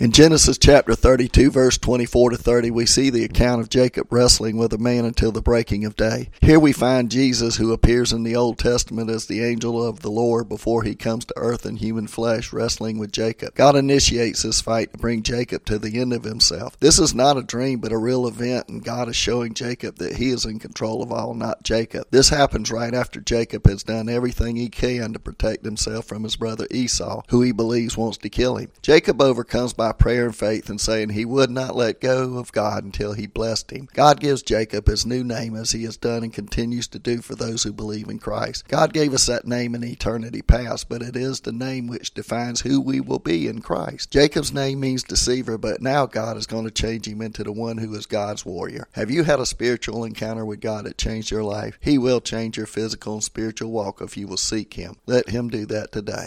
In Genesis chapter 32, verse 24 to 30, we see the account of Jacob wrestling with a man until the breaking of day. Here we find Jesus, who appears in the Old Testament as the angel of the Lord before he comes to earth in human flesh, wrestling with Jacob. God initiates this fight to bring Jacob to the end of himself. This is not a dream, but a real event, and God is showing Jacob that he is in control of all, not Jacob. This happens right after Jacob has done everything he can to protect himself from his brother Esau, who he believes wants to kill him. Jacob overcomes by by prayer and faith and saying he would not let go of God until he blessed him. God gives Jacob his new name as he has done and continues to do for those who believe in Christ. God gave us that name in eternity past, but it is the name which defines who we will be in Christ. Jacob's name means deceiver, but now God is going to change him into the one who is God's warrior. Have you had a spiritual encounter with God that changed your life? He will change your physical and spiritual walk if you will seek him. Let him do that today.